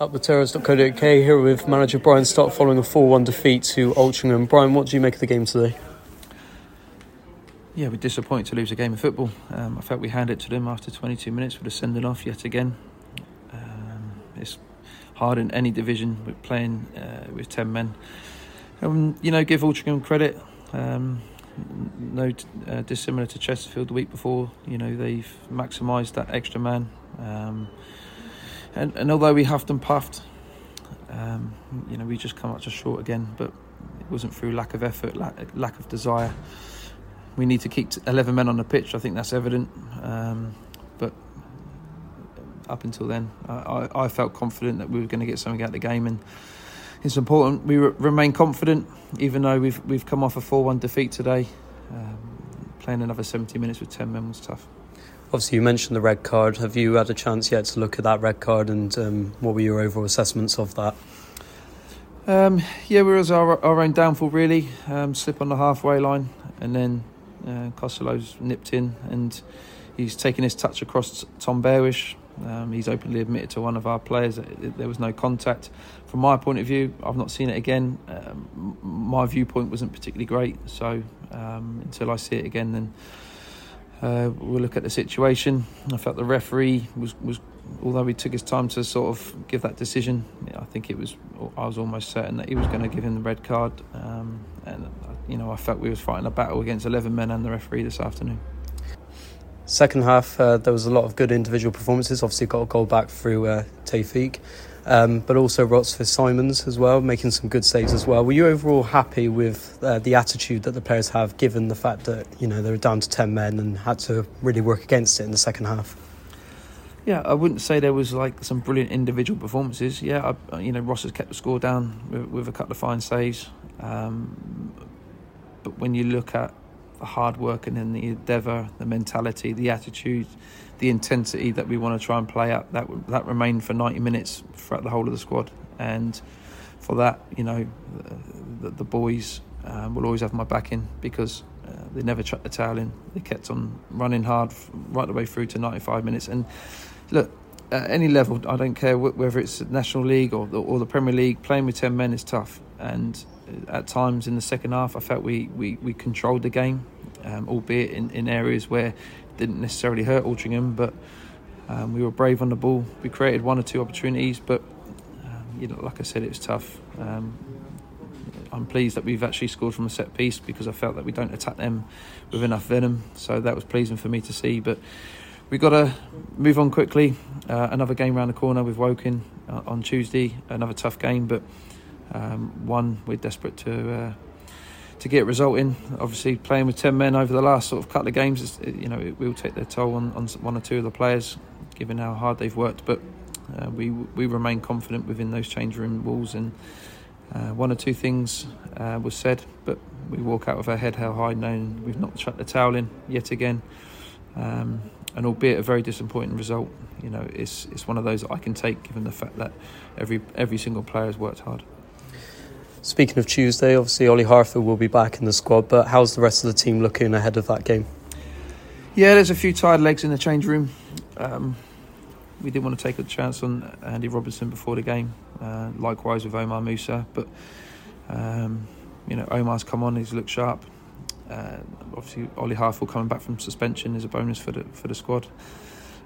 Up the terrace.co.uk here with manager Brian Stock following a 4 1 defeat to Altrincham. Brian, what do you make of the game today? Yeah, we're disappointed to lose a game of football. Um, I felt we handed it to them after 22 minutes with a sending off yet again. Um, it's hard in any division with playing uh, with 10 men. Um, you know, give Altrincham credit. Um, no uh, dissimilar to Chesterfield the week before. You know, they've maximised that extra man. And, and although we huffed and puffed, um, you know, we just come up just short again. But it wasn't through lack of effort, lack, lack of desire. We need to keep 11 men on the pitch. I think that's evident. Um, but up until then, I, I, felt confident that we were going to get something out of the game, and it's important we re- remain confident, even though we've we've come off a 4-1 defeat today. Um, playing another 70 minutes with 10 men was tough. Obviously, you mentioned the red card. Have you had a chance yet to look at that red card, and um, what were your overall assessments of that? Um, yeah, it was our, our own downfall, really. Um, slip on the halfway line, and then uh, Costello's nipped in, and he's taken his touch across Tom Bearish. Um, he's openly admitted to one of our players that there was no contact. From my point of view, I've not seen it again. Um, my viewpoint wasn't particularly great, so um, until I see it again, then uh, we'll look at the situation. I felt the referee was, was, although he took his time to sort of give that decision, I think it was, I was almost certain that he was going to give him the red card. Um, and you know, I felt we was fighting a battle against 11 men and the referee this afternoon. Second half, uh, there was a lot of good individual performances. Obviously, got a goal back through uh, um, but also Ross Fitzsimons as well, making some good saves as well. Were you overall happy with uh, the attitude that the players have, given the fact that you know they were down to ten men and had to really work against it in the second half? Yeah, I wouldn't say there was like some brilliant individual performances. Yeah, I, you know Ross has kept the score down with, with a couple of fine saves, um, but when you look at the hard work and then the endeavour, the mentality, the attitude, the intensity that we want to try and play up. That that remained for 90 minutes throughout the whole of the squad, and for that, you know, the, the boys um, will always have my backing because uh, they never chucked the towel in. They kept on running hard right the way through to 95 minutes. And look, at any level, I don't care whether it's National League or the, or the Premier League, playing with 10 men is tough. And at times in the second half, I felt we, we, we controlled the game, um, albeit in, in areas where didn't necessarily hurt Altrincham, but um, we were brave on the ball. We created one or two opportunities, but um, you know, like I said, it was tough. Um, I'm pleased that we've actually scored from a set piece because I felt that we don't attack them with enough venom. So that was pleasing for me to see. But we've got to move on quickly. Uh, another game around the corner with Woking uh, on Tuesday. Another tough game, but um, one we're desperate to. Uh, to get a result in. Obviously, playing with ten men over the last sort of couple of games, you know, it will take their toll on, on one or two of the players, given how hard they've worked. But uh, we we remain confident within those change room walls, and uh, one or two things uh, was said, but we walk out with our head held high, knowing we've not shut the towel in yet again. Um, and albeit a very disappointing result, you know, it's it's one of those that I can take, given the fact that every every single player has worked hard. Speaking of Tuesday, obviously Ollie Harford will be back in the squad, but how's the rest of the team looking ahead of that game? Yeah, there's a few tired legs in the change room. Um, we didn't want to take a chance on Andy Robinson before the game. Uh, likewise with Omar Musa, but um, you know Omar's come on, he's looked sharp. Uh, obviously, Ollie Harford coming back from suspension is a bonus for the for the squad.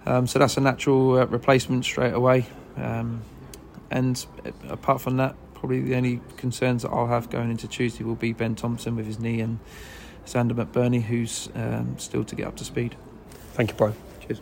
Um, so that's a natural uh, replacement straight away. Um, and uh, apart from that, probably the only concerns that I'll have going into Tuesday will be Ben Thompson with his knee and Sander McBurney, who's um, still to get up to speed. Thank you, Brian. Cheers.